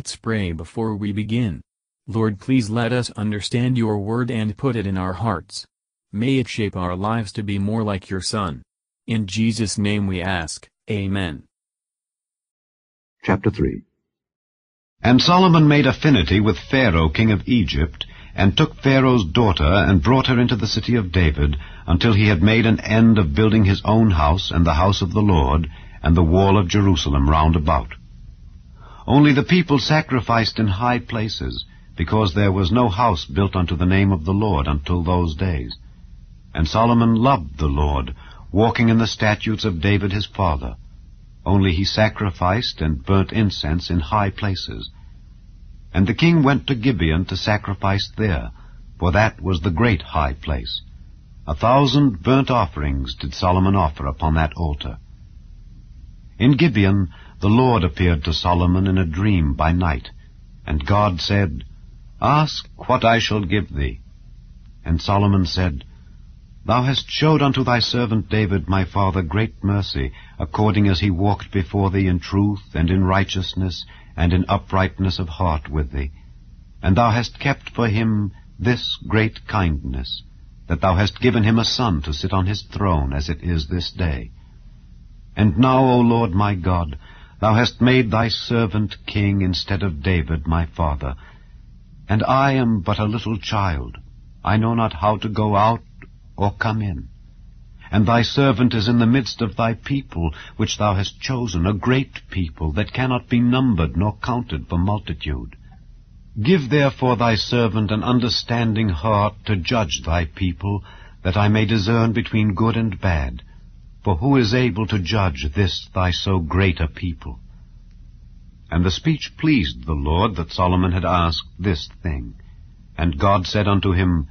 Let's pray before we begin. Lord please let us understand your word and put it in our hearts. May it shape our lives to be more like your Son. In Jesus' name we ask, Amen. Chapter 3 And Solomon made affinity with Pharaoh king of Egypt, and took Pharaoh's daughter, and brought her into the city of David, until he had made an end of building his own house, and the house of the Lord, and the wall of Jerusalem round about. Only the people sacrificed in high places, because there was no house built unto the name of the Lord until those days. And Solomon loved the Lord, walking in the statutes of David his father. Only he sacrificed and burnt incense in high places. And the king went to Gibeon to sacrifice there, for that was the great high place. A thousand burnt offerings did Solomon offer upon that altar. In Gibeon the Lord appeared to Solomon in a dream by night, and God said, Ask what I shall give thee. And Solomon said, Thou hast showed unto thy servant David my father great mercy, according as he walked before thee in truth and in righteousness and in uprightness of heart with thee. And thou hast kept for him this great kindness, that thou hast given him a son to sit on his throne as it is this day. And now, O Lord my God, thou hast made thy servant king instead of David my father. And I am but a little child. I know not how to go out or come in. And thy servant is in the midst of thy people, which thou hast chosen, a great people, that cannot be numbered nor counted for multitude. Give therefore thy servant an understanding heart to judge thy people, that I may discern between good and bad. For who is able to judge this thy so great a people? And the speech pleased the Lord that Solomon had asked this thing. And God said unto him,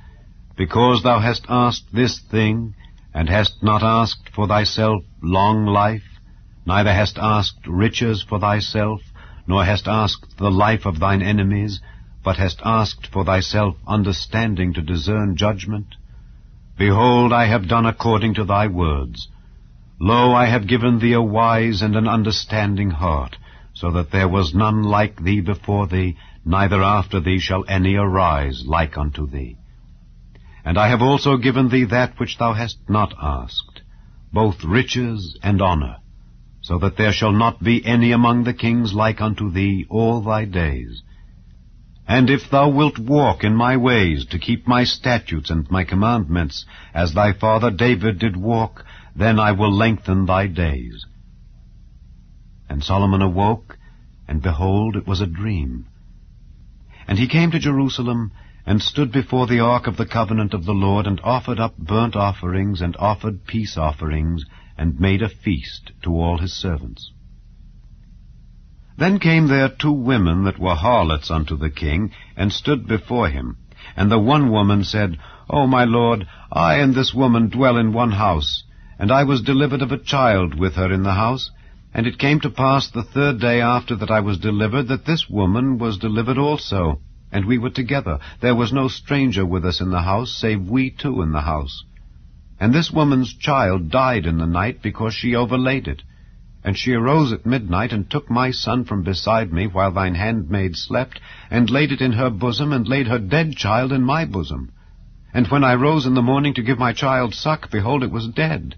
Because thou hast asked this thing, and hast not asked for thyself long life, neither hast asked riches for thyself, nor hast asked the life of thine enemies, but hast asked for thyself understanding to discern judgment, Behold, I have done according to thy words. Lo, I have given thee a wise and an understanding heart, so that there was none like thee before thee, neither after thee shall any arise like unto thee. And I have also given thee that which thou hast not asked, both riches and honor, so that there shall not be any among the kings like unto thee all thy days. And if thou wilt walk in my ways to keep my statutes and my commandments, as thy father David did walk, then I will lengthen thy days. And Solomon awoke, and behold, it was a dream. And he came to Jerusalem, and stood before the ark of the covenant of the Lord, and offered up burnt offerings, and offered peace offerings, and made a feast to all his servants. Then came there two women that were harlots unto the king, and stood before him. And the one woman said, O my lord, I and this woman dwell in one house, and I was delivered of a child with her in the house. And it came to pass the third day after that I was delivered, that this woman was delivered also. And we were together. There was no stranger with us in the house, save we two in the house. And this woman's child died in the night, because she overlaid it. And she arose at midnight, and took my son from beside me, while thine handmaid slept, and laid it in her bosom, and laid her dead child in my bosom. And when I rose in the morning to give my child suck, behold, it was dead.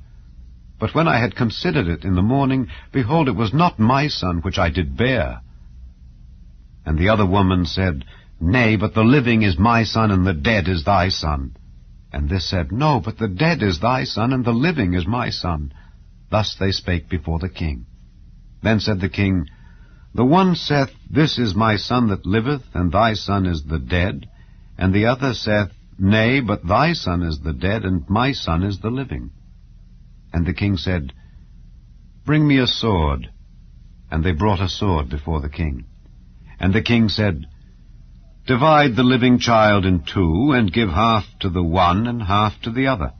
But when I had considered it in the morning, behold, it was not my son which I did bear. And the other woman said, Nay, but the living is my son, and the dead is thy son. And this said, No, but the dead is thy son, and the living is my son. Thus they spake before the king. Then said the king, The one saith, This is my son that liveth, and thy son is the dead. And the other saith, Nay, but thy son is the dead, and my son is the living. And the king said, Bring me a sword. And they brought a sword before the king. And the king said, Divide the living child in two, and give half to the one and half to the other.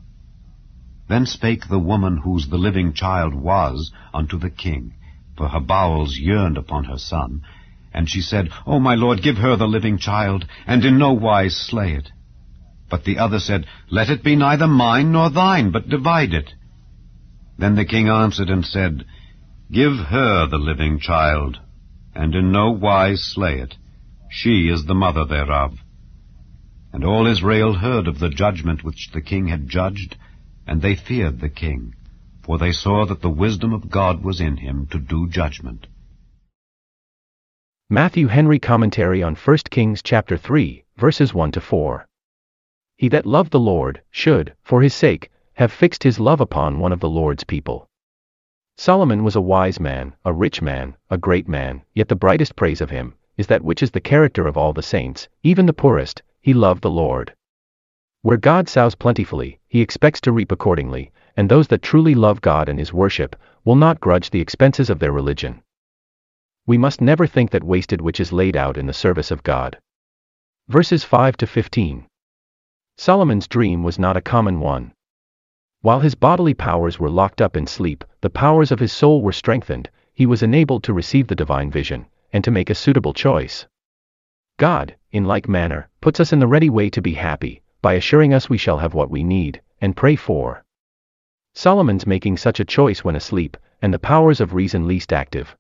Then spake the woman whose the living child was unto the king, for her bowels yearned upon her son. And she said, O my lord, give her the living child, and in no wise slay it. But the other said, Let it be neither mine nor thine, but divide it. Then the king answered and said, Give her the living child, and in no wise slay it. She is the mother thereof. And all Israel heard of the judgment which the king had judged, and they feared the king, for they saw that the wisdom of God was in him to do judgment. Matthew Henry Commentary on 1 Kings chapter 3, verses 1 to 4. He that loved the Lord, should, for his sake, have fixed his love upon one of the Lord's people. Solomon was a wise man, a rich man, a great man, yet the brightest praise of him, is that which is the character of all the saints, even the poorest, he loved the Lord. Where God sows plentifully, he expects to reap accordingly, and those that truly love God and his worship, will not grudge the expenses of their religion. We must never think that wasted which is laid out in the service of God. Verses 5 to 15. Solomon's dream was not a common one. While his bodily powers were locked up in sleep, the powers of his soul were strengthened, he was enabled to receive the divine vision, and to make a suitable choice. God, in like manner, puts us in the ready way to be happy, by assuring us we shall have what we need, and pray for. Solomon's making such a choice when asleep, and the powers of reason least active,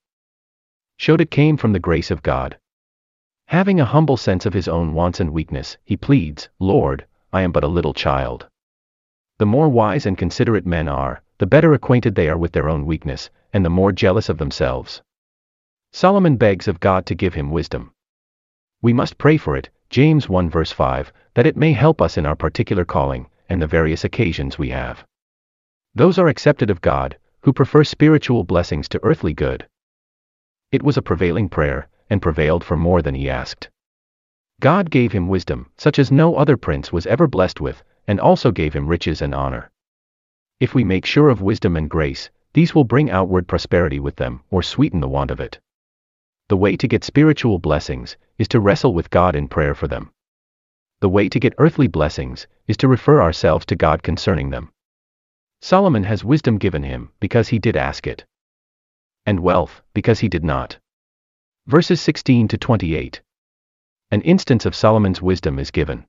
showed it came from the grace of God. Having a humble sense of his own wants and weakness, he pleads, Lord, I am but a little child. The more wise and considerate men are, the better acquainted they are with their own weakness, and the more jealous of themselves. Solomon begs of God to give him wisdom. We must pray for it, James 1 verse 5, that it may help us in our particular calling, and the various occasions we have. Those are accepted of God, who prefer spiritual blessings to earthly good. It was a prevailing prayer, and prevailed for more than he asked. God gave him wisdom, such as no other prince was ever blessed with, and also gave him riches and honor. If we make sure of wisdom and grace, these will bring outward prosperity with them, or sweeten the want of it. The way to get spiritual blessings is to wrestle with God in prayer for them. The way to get earthly blessings is to refer ourselves to God concerning them. Solomon has wisdom given him because he did ask it, and wealth because he did not. Verses 16 to 28. An instance of Solomon's wisdom is given.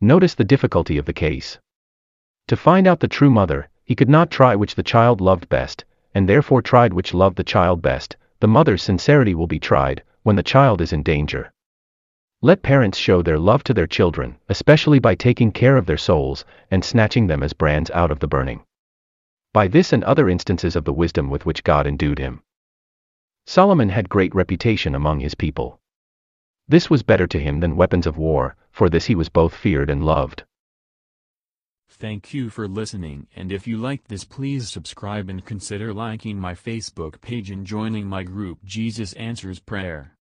Notice the difficulty of the case. To find out the true mother, he could not try which the child loved best, and therefore tried which loved the child best, the mother's sincerity will be tried, when the child is in danger. Let parents show their love to their children, especially by taking care of their souls, and snatching them as brands out of the burning. By this and other instances of the wisdom with which God endued him. Solomon had great reputation among his people. This was better to him than weapons of war, for this he was both feared and loved. Thank you for listening and if you liked this please subscribe and consider liking my Facebook page and joining my group Jesus Answers Prayer.